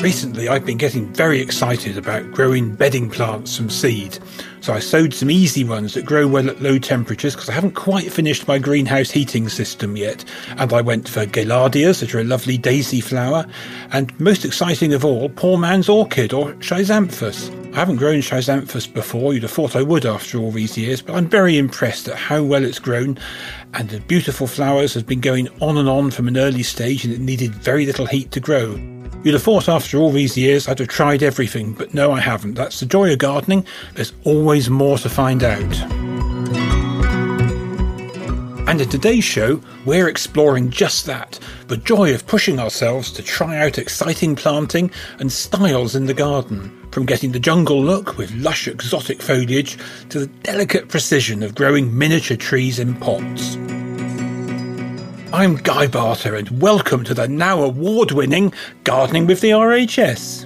Recently, I've been getting very excited about growing bedding plants from seed. So I sowed some easy ones that grow well at low temperatures because I haven't quite finished my greenhouse heating system yet. And I went for Gaillardias, that are a lovely daisy flower. And most exciting of all, poor man's orchid or Schizanthus. I haven't grown Schizanthus before, you'd have thought I would after all these years, but I'm very impressed at how well it's grown. And the beautiful flowers has been going on and on from an early stage and it needed very little heat to grow. You'd have thought after all these years I'd have tried everything, but no, I haven't. That's the joy of gardening. There's always more to find out. And in today's show, we're exploring just that the joy of pushing ourselves to try out exciting planting and styles in the garden. From getting the jungle look with lush exotic foliage to the delicate precision of growing miniature trees in pots. I'm Guy Barter, and welcome to the now award winning Gardening with the RHS.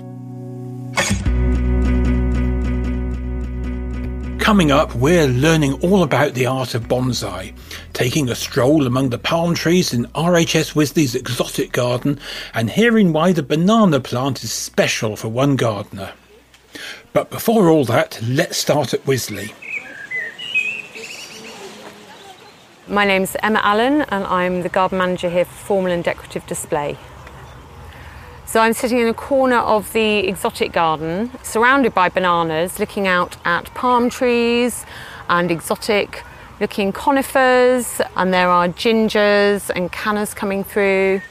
Coming up, we're learning all about the art of bonsai, taking a stroll among the palm trees in RHS Wisley's exotic garden, and hearing why the banana plant is special for one gardener. But before all that, let's start at Wisley. My name's Emma Allen and I'm the garden manager here for Formal and Decorative Display. So I'm sitting in a corner of the exotic garden, surrounded by bananas, looking out at palm trees and exotic looking conifers, and there are gingers and cannas coming through.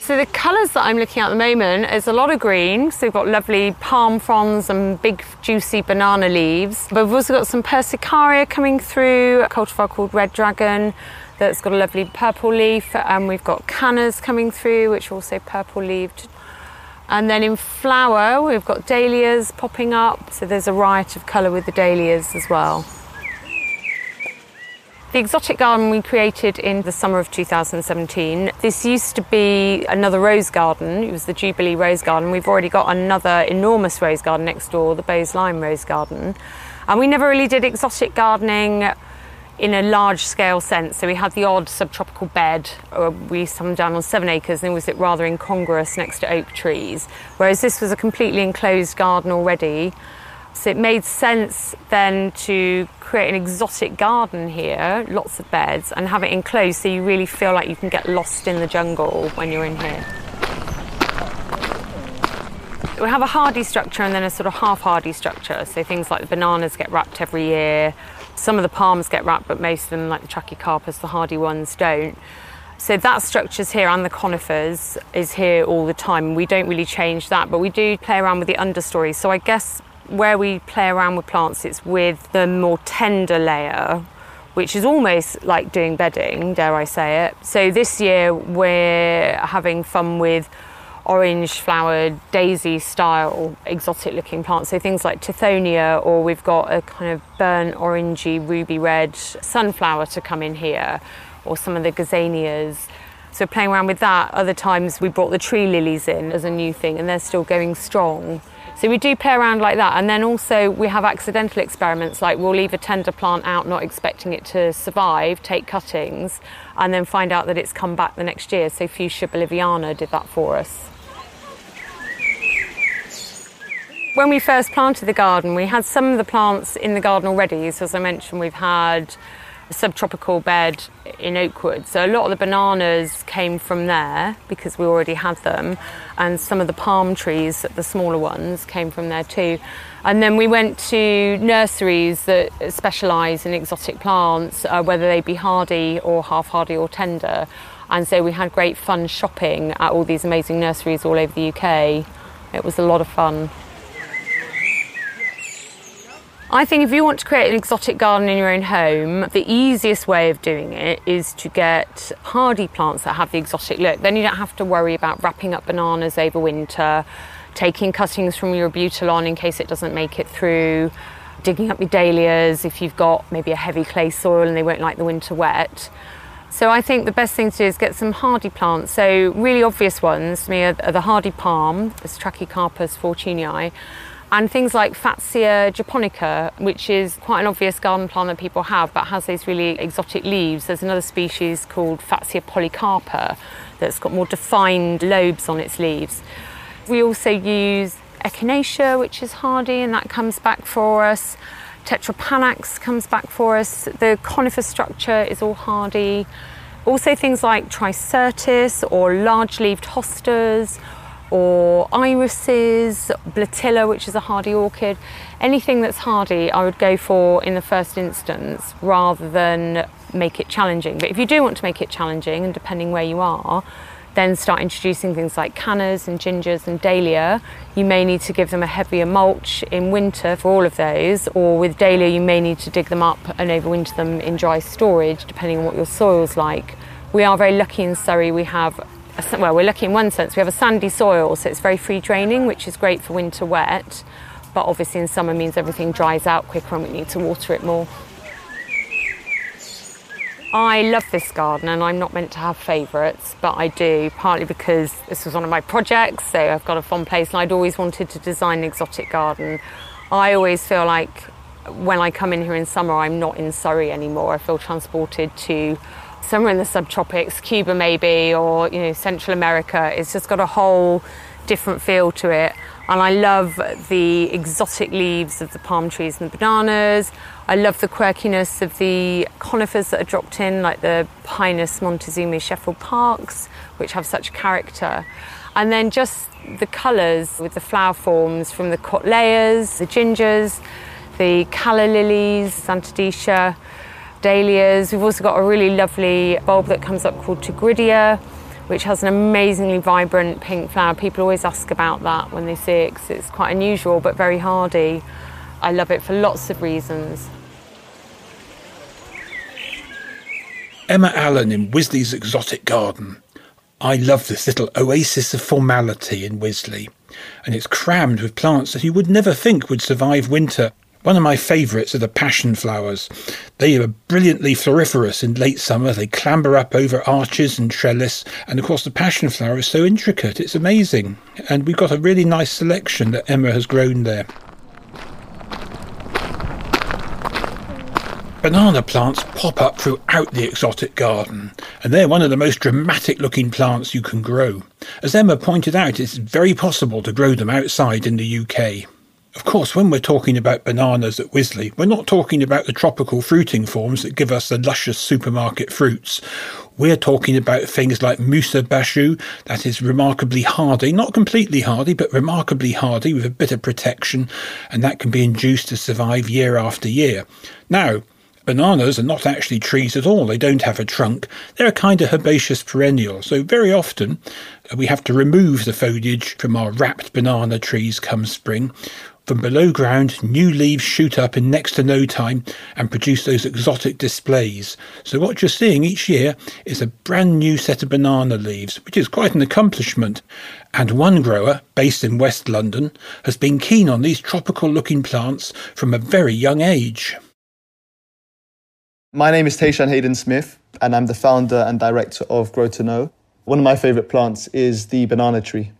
So the colours that I'm looking at at the moment is a lot of green. So we've got lovely palm fronds and big juicy banana leaves. But we've also got some persicaria coming through, a cultivar called Red Dragon that's got a lovely purple leaf. And we've got cannas coming through, which are also purple leaved. And then in flower, we've got dahlias popping up. So there's a riot of colour with the dahlias as well. The exotic garden we created in the summer of 2017. This used to be another rose garden. It was the Jubilee Rose Garden. We've already got another enormous rose garden next door, the Bowes-Lyon Rose Garden. And we never really did exotic gardening in a large scale sense. So we had the odd subtropical bed. We them down on seven acres and it was rather incongruous next to oak trees. Whereas this was a completely enclosed garden already. So it made sense then to create an exotic garden here, lots of beds, and have it enclosed so you really feel like you can get lost in the jungle when you're in here. We have a hardy structure and then a sort of half hardy structure. So things like the bananas get wrapped every year. Some of the palms get wrapped, but most of them, like the trachycarpus, the hardy ones, don't. So that structure's here and the conifers is here all the time. We don't really change that, but we do play around with the understory. So I guess where we play around with plants, it's with the more tender layer, which is almost like doing bedding, dare I say it. So this year we're having fun with orange flowered daisy style exotic looking plants. So things like tithonia, or we've got a kind of burnt orangey ruby red sunflower to come in here, or some of the gazanias. So playing around with that. Other times we brought the tree lilies in as a new thing, and they're still going strong. So we do play around like that. And then also we have accidental experiments like we'll leave a tender plant out not expecting it to survive, take cuttings, and then find out that it's come back the next year. So Fuchsia boliviana did that for us. When we first planted the garden, we had some of the plants in the garden already. So as I mentioned, we've had subtropical bed in Oakwood. So a lot of the bananas came from there because we already had them, and some of the palm trees, the smaller ones, came from there too. And then we went to nurseries that specialise in exotic plants, uh, whether they be hardy or half hardy or tender. And so we had great fun shopping at all these amazing nurseries all over the UK. It was a lot of fun. I think if you want to create an exotic garden in your own home, the easiest way of doing it is to get hardy plants that have the exotic look. Then you don't have to worry about wrapping up bananas over winter, taking cuttings from your Abutilon in case it doesn't make it through, digging up your dahlias if you've got maybe a heavy clay soil and they won't like the winter wet. So I think the best thing to do is get some hardy plants. So really obvious ones to me are, the hardy palm, this Trachycarpus fortunei, and things like Fatsia japonica, which is quite an obvious garden plant that people have but has these really exotic leaves. There's another species called Fatsia polycarpa that's got more defined lobes on its leaves. We also use Echinacea, which is hardy, and that comes back for us. Tetrapanax comes back for us. The conifer structure is all hardy. Also, things like Tricyrtis or large leaved hostas or irises, bletilla, which is a hardy orchid. Anything that's hardy, I would go for in the first instance rather than make it challenging. But if you do want to make it challenging, and depending where you are, then start introducing things like cannas and gingers and dahlia. You may need to give them a heavier mulch in winter for all of those, or with dahlia, you may need to dig them up and overwinter them in dry storage, depending on what your soil's like. We are very lucky in Surrey, we have well, we're lucky in one sense. We have a sandy soil, so it's very free draining, which is great for winter wet. But obviously, in summer means everything dries out quicker and we need to water it more. I love this garden and I'm not meant to have favourites, but I do, partly because this was one of my projects, so I've got a fond place and I'd always wanted to design an exotic garden. I always feel like when I come in here in summer, I'm not in Surrey anymore. I feel transported to somewhere in the subtropics, Cuba maybe, or you know Central America. It's just got a whole different feel to it. And I love the exotic leaves of the palm trees and the bananas. I love the quirkiness of the conifers that are dropped in, like the Pinus montezumae Sheffield Parks, which have such character. And then just the colours with the flower forms from the Cattleyas, the gingers, the calla lilies, Zantedeschia dahlias. We've also got a really lovely bulb that comes up called Tigridia, which has an amazingly vibrant pink flower. People always ask about that when they see it because it's quite unusual but very hardy. I love it for lots of reasons. Emma Allen in Wisley's Exotic Garden. I love this little oasis of formality in Wisley, and it's crammed with plants that you would never think would survive winter one of my favourites are the passion flowers. They are brilliantly floriferous in late summer. They clamber up over arches and trellis, and of course, the passion flower is so intricate, it's amazing. And we've got a really nice selection that Emma has grown there. Banana plants pop up throughout the exotic garden, and they're one of the most dramatic looking plants you can grow. As Emma pointed out, it's very possible to grow them outside in the UK. Of course, when we're talking about bananas at Wisley, we're not talking about the tropical fruiting forms that give us the luscious supermarket fruits. We're talking about things like Musa basjoo, that is remarkably hardy, not completely hardy, but remarkably hardy with a bit of protection, and that can be induced to survive year after year. Now, Bananas are not actually trees at all. They don't have a trunk. They're a kind of herbaceous perennial. So very often uh, we have to remove the foliage from our wrapped banana trees come spring. From below ground, new leaves shoot up in next to no time and produce those exotic displays. So, what you're seeing each year is a brand new set of banana leaves, which is quite an accomplishment. And one grower, based in West London, has been keen on these tropical looking plants from a very young age. My name is Tayshan Hayden Smith, and I'm the founder and director of Grow to Know. One of my favourite plants is the banana tree.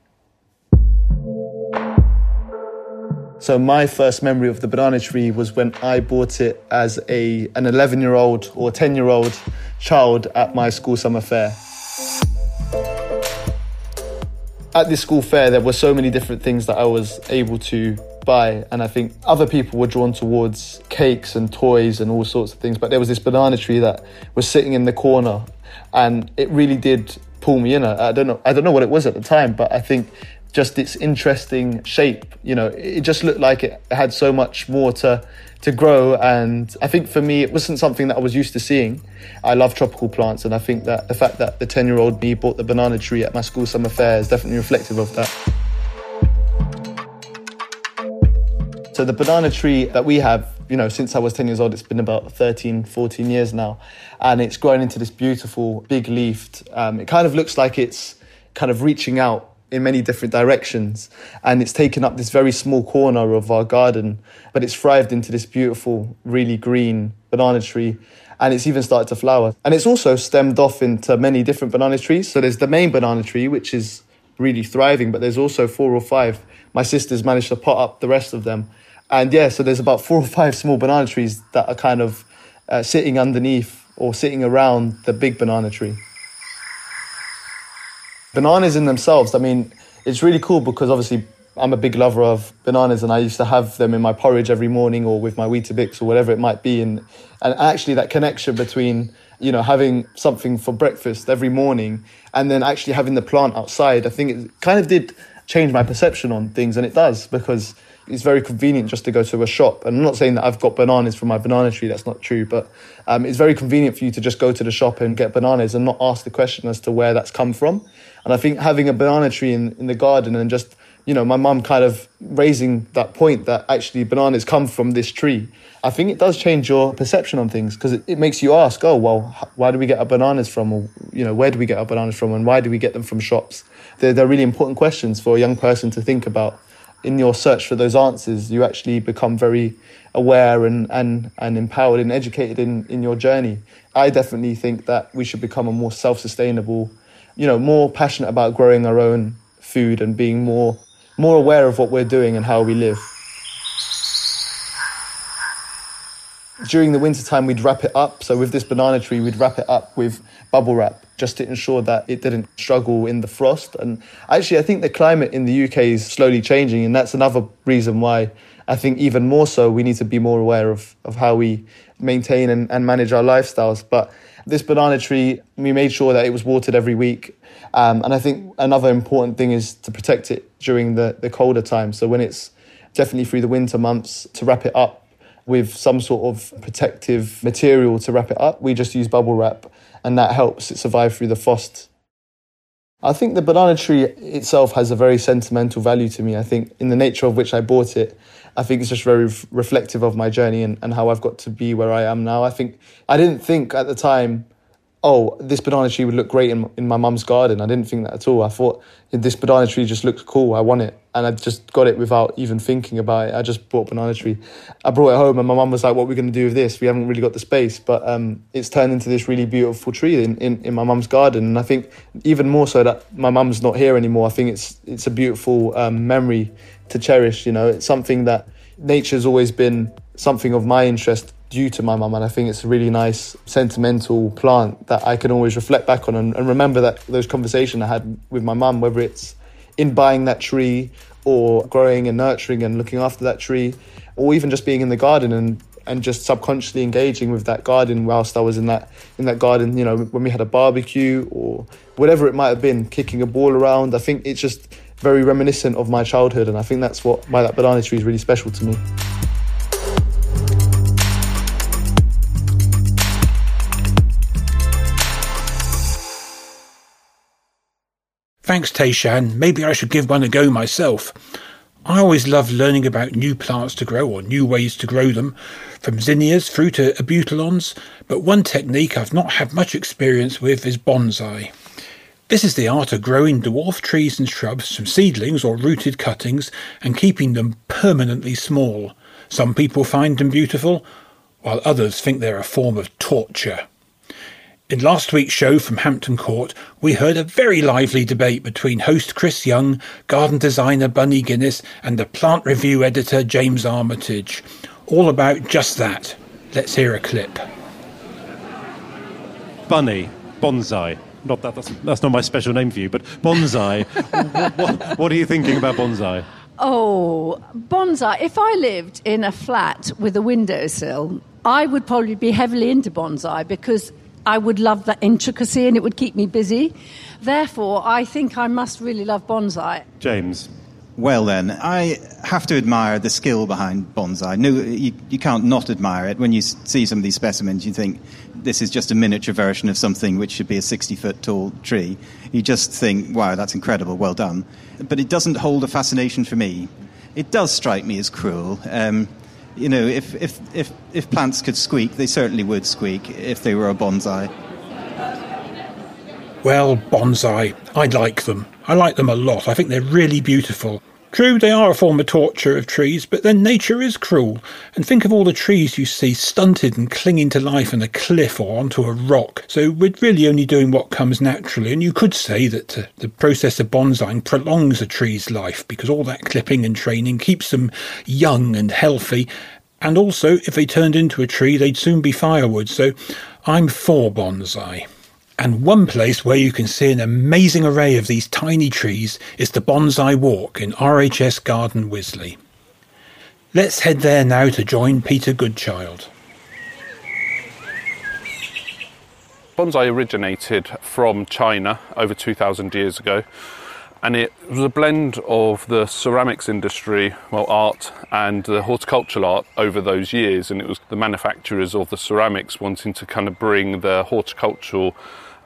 So my first memory of the banana tree was when I bought it as a an 11 year old or 10 year old child at my school summer fair. At this school fair, there were so many different things that I was able to buy, and I think other people were drawn towards cakes and toys and all sorts of things. But there was this banana tree that was sitting in the corner, and it really did pull me in. I, I don't know. I don't know what it was at the time, but I think just its interesting shape. You know, it just looked like it had so much more to to grow. And I think for me, it wasn't something that I was used to seeing. I love tropical plants, and I think that the fact that the ten year old me bought the banana tree at my school summer fair is definitely reflective of that. So the banana tree that we have, you know, since I was 10 years old, it's been about 13, 14 years now. And it's grown into this beautiful, big leafed. Um, it kind of looks like it's kind of reaching out in many different directions. And it's taken up this very small corner of our garden, but it's thrived into this beautiful, really green banana tree. And it's even started to flower. And it's also stemmed off into many different banana trees. So there's the main banana tree, which is really thriving, but there's also four or five. My sister's managed to pot up the rest of them and yeah, so there's about four or five small banana trees that are kind of uh, sitting underneath or sitting around the big banana tree. Bananas in themselves, I mean, it's really cool because obviously I'm a big lover of bananas and I used to have them in my porridge every morning or with my Weetabix or whatever it might be. And, and actually that connection between, you know, having something for breakfast every morning and then actually having the plant outside, I think it kind of did change my perception on things and it does because it's very convenient just to go to a shop. And I'm not saying that I've got bananas from my banana tree, that's not true, but um, it's very convenient for you to just go to the shop and get bananas and not ask the question as to where that's come from. And I think having a banana tree in, in the garden and just, you know, my mum kind of raising that point that actually bananas come from this tree, I think it does change your perception on things because it, it makes you ask, oh, well, why do we get our bananas from? Or, you know, where do we get our bananas from and why do we get them from shops? They're, they're really important questions for a young person to think about in your search for those answers, you actually become very aware and, and, and empowered and educated in, in your journey. I definitely think that we should become a more self sustainable, you know, more passionate about growing our own food and being more more aware of what we're doing and how we live. During the winter time, we'd wrap it up. So with this banana tree, we'd wrap it up with bubble wrap just to ensure that it didn't struggle in the frost. And actually, I think the climate in the UK is slowly changing, and that's another reason why I think even more so we need to be more aware of, of how we maintain and, and manage our lifestyles. But this banana tree, we made sure that it was watered every week. Um, and I think another important thing is to protect it during the, the colder times. So when it's definitely through the winter months, to wrap it up with some sort of protective material to wrap it up. We just use bubble wrap and that helps it survive through the frost. I think the banana tree itself has a very sentimental value to me. I think, in the nature of which I bought it, I think it's just very reflective of my journey and, and how I've got to be where I am now. I think I didn't think at the time oh, this banana tree would look great in, in my mum's garden. I didn't think that at all. I thought this banana tree just looks cool. I want it. And I just got it without even thinking about it. I just bought banana tree. I brought it home and my mum was like, what are we going to do with this? We haven't really got the space. But um, it's turned into this really beautiful tree in, in, in my mum's garden. And I think even more so that my mum's not here anymore, I think it's, it's a beautiful um, memory to cherish. You know, it's something that nature's always been something of my interest due to my mum, and I think it's a really nice sentimental plant that I can always reflect back on and, and remember that those conversations I had with my mum, whether it's in buying that tree or growing and nurturing and looking after that tree, or even just being in the garden and and just subconsciously engaging with that garden whilst I was in that in that garden. You know, when we had a barbecue or whatever it might have been, kicking a ball around. I think it's just very reminiscent of my childhood, and I think that's what why that banana tree is really special to me. Thanks, Tayshan. Maybe I should give one a go myself. I always love learning about new plants to grow or new ways to grow them, from zinnias through to abutilons, but one technique I've not had much experience with is bonsai. This is the art of growing dwarf trees and shrubs from seedlings or rooted cuttings and keeping them permanently small. Some people find them beautiful, while others think they're a form of torture. In last week's show from Hampton Court, we heard a very lively debate between host Chris Young, garden designer Bunny Guinness, and the plant review editor James Armitage. All about just that. Let's hear a clip. Bunny, bonsai. Not that that's, that's not my special name for you, but bonsai. what, what, what are you thinking about bonsai? Oh, bonsai. If I lived in a flat with a windowsill, I would probably be heavily into bonsai because I would love that intricacy and it would keep me busy. Therefore, I think I must really love bonsai. James. Well, then, I have to admire the skill behind bonsai. No, you, you can't not admire it. When you see some of these specimens, you think this is just a miniature version of something which should be a 60 foot tall tree. You just think, wow, that's incredible, well done. But it doesn't hold a fascination for me. It does strike me as cruel. Um, you know, if, if, if, if plants could squeak, they certainly would squeak if they were a bonsai. Well, bonsai, I like them. I like them a lot. I think they're really beautiful. True, they are a form of torture of trees, but then nature is cruel. And think of all the trees you see stunted and clinging to life on a cliff or onto a rock. So we're really only doing what comes naturally. And you could say that uh, the process of bonsaiing prolongs a tree's life because all that clipping and training keeps them young and healthy. And also, if they turned into a tree, they'd soon be firewood. So I'm for bonsai. And one place where you can see an amazing array of these tiny trees is the Bonsai Walk in RHS Garden Wisley. Let's head there now to join Peter Goodchild. Bonsai originated from China over 2,000 years ago, and it was a blend of the ceramics industry, well, art, and the horticultural art over those years. And it was the manufacturers of the ceramics wanting to kind of bring the horticultural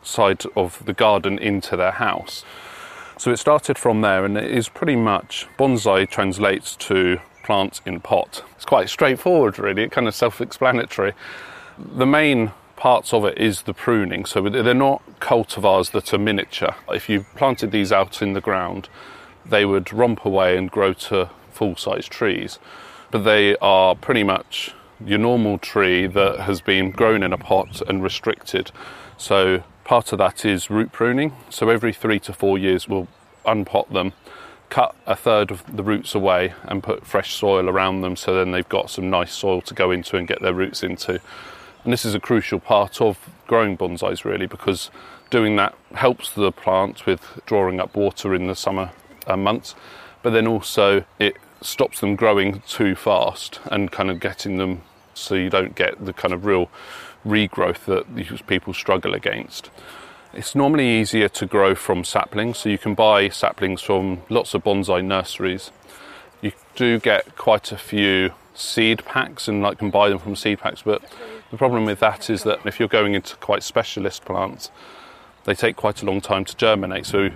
side of the garden into their house. So it started from there, and it is pretty much bonsai translates to plant in pot. It's quite straightforward, really, kind of self explanatory. The main parts of it is the pruning, so they're not cultivars that are miniature. If you planted these out in the ground, they would romp away and grow to full size trees, but they are pretty much your normal tree that has been grown in a pot and restricted. So Part of that is root pruning. So every three to four years, we'll unpot them, cut a third of the roots away, and put fresh soil around them so then they've got some nice soil to go into and get their roots into. And this is a crucial part of growing bonsais, really, because doing that helps the plant with drawing up water in the summer uh, months, but then also it stops them growing too fast and kind of getting them so you don't get the kind of real regrowth that these people struggle against. It's normally easier to grow from saplings, so you can buy saplings from lots of bonsai nurseries. You do get quite a few seed packs and like can buy them from seed packs, but the problem with that is that if you're going into quite specialist plants, they take quite a long time to germinate. So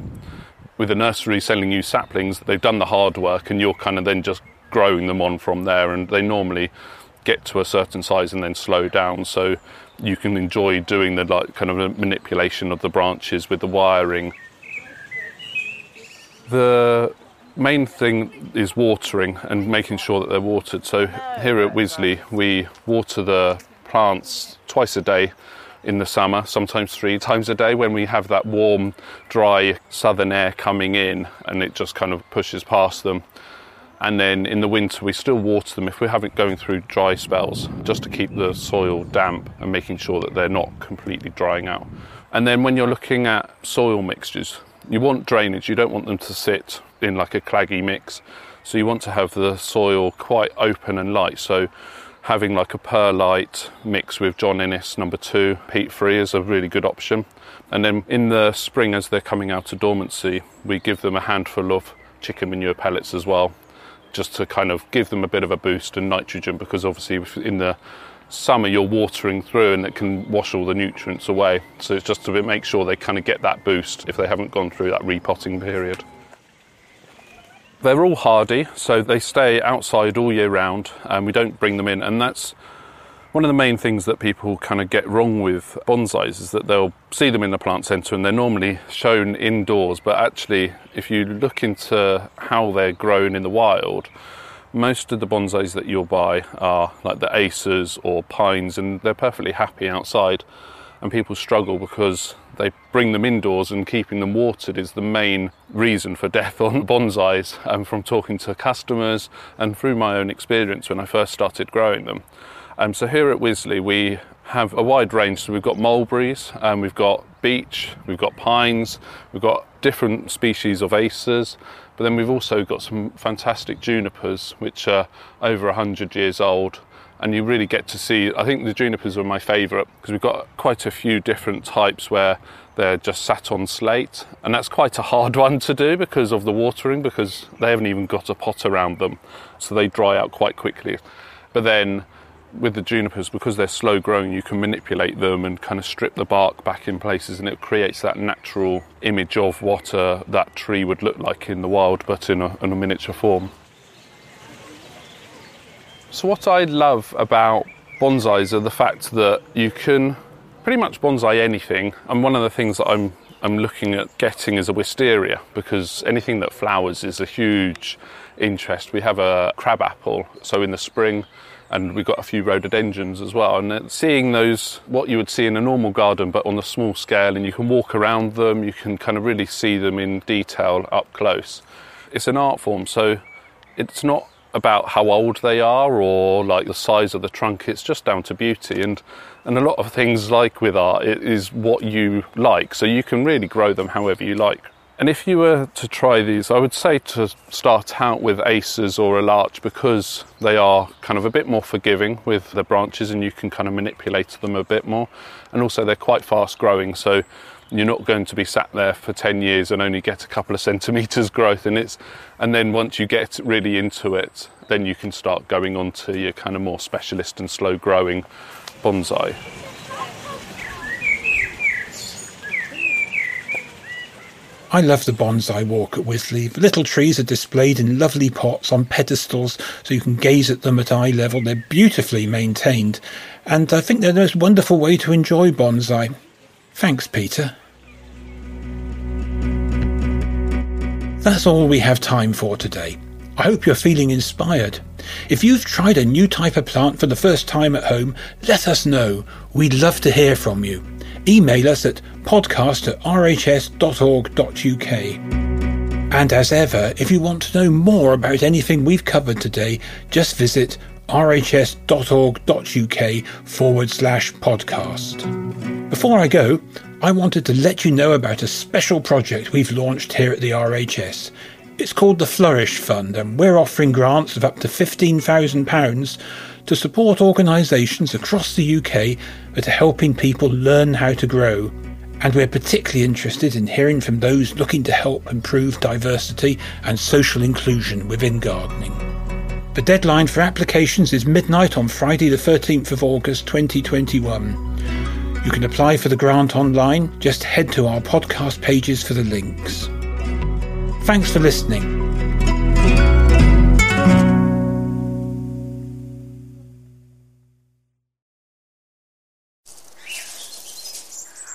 with a nursery selling you saplings, they've done the hard work and you're kind of then just growing them on from there and they normally get to a certain size and then slow down. So you can enjoy doing the like kind of manipulation of the branches with the wiring. The main thing is watering and making sure that they're watered. So oh, here at Wisley, we water the plants twice a day in the summer, sometimes three times a day when we have that warm, dry southern air coming in and it just kind of pushes past them and then in the winter we still water them. If we're having going through dry spells just to keep the soil damp and making sure that they're not completely drying out. And then when you're looking at soil mixtures you want drainage. You don't want them to sit in like a claggy mix. So you want to have the soil quite open and light. So having like a perlite mix with John Innes number two peat free is a really good option. And then in the spring as they're coming out of dormancy we give them a handful of chicken manure pellets as well just to kind of give them a bit of a boost and nitrogen because obviously in the summer you're watering through and it can wash all the nutrients away. So it's just to make sure they kind of get that boost if they haven't gone through that repotting period. They're all hardy, so they stay outside all year round and we don't bring them in and that's one of the main things that people kind of get wrong with bonsais is that they'll see them in the plant centre and they're normally shown indoors, but actually, if you look into how they're grown in the wild, most of the bonsais that you'll buy are like the acers or pines, and they're perfectly happy outside. And people struggle because they bring them indoors, and keeping them watered is the main reason for death on bonsais. And from talking to customers and through my own experience when I first started growing them, um, so here at Wisley, we have a wide range. So we've got mulberries, and um, we've got beech, we've got pines, we've got different species of acers, But then we've also got some fantastic junipers, which are over 100 years old. And you really get to see, I think the junipers are my favourite because we've got quite a few different types where they're just sat on slate. And that's quite a hard one to do because of the watering, because they haven't even got a pot around them. So they dry out quite quickly. But then with the junipers, because they're slow growing, you can manipulate them and kind of strip the bark back in places, and it creates that natural image of what uh, that tree would look like in the wild, but in a, in a miniature form. So, what I love about bonsais are the fact that you can pretty much bonsai anything, and one of the things that I'm I'm looking at getting is a wisteria because anything that flowers is a huge interest. We have a crab apple, so in the spring and we've got a few rhododendrons as well. And seeing those, what you would see in a normal garden, but on a small scale, and you can walk around them, you can kind of really see them in detail up close. It's an art form, so it's not about how old they are or like the size of the trunk. It's just down to beauty, and and a lot of things like with art, it is what you like. So you can really grow them however you like. And if you were to try these, I would say to start out with acers or a larch because they are kind of a bit more forgiving with the branches and you can kind of manipulate them a bit more. And also, they're quite fast growing, so you're not going to be sat there for 10 years and only get a couple of centimetres growth in it. And then once you get really into it, then you can start going on to your kind of more specialist and slow growing bonsai. I love the bonsai walk at Wisley. The little trees are displayed in lovely pots on pedestals so you can gaze at them at eye level. They're beautifully maintained, and I think they're the most wonderful way to enjoy bonsai. Thanks, Peter. That's all we have time for today. I hope you're feeling inspired. If you've tried a new type of plant for the first time at home, let us know. We'd love to hear from you. Email us at podcast at rhs.org.uk. And as ever, if you want to know more about anything we've covered today, just visit rhs.org.uk forward slash podcast. Before I go, I wanted to let you know about a special project we've launched here at the RHS. It's called the Flourish Fund, and we're offering grants of up to £15,000 to support organisations across the UK that are helping people learn how to grow. And we're particularly interested in hearing from those looking to help improve diversity and social inclusion within gardening. The deadline for applications is midnight on Friday, the 13th of August 2021. You can apply for the grant online, just head to our podcast pages for the links. Thanks for listening.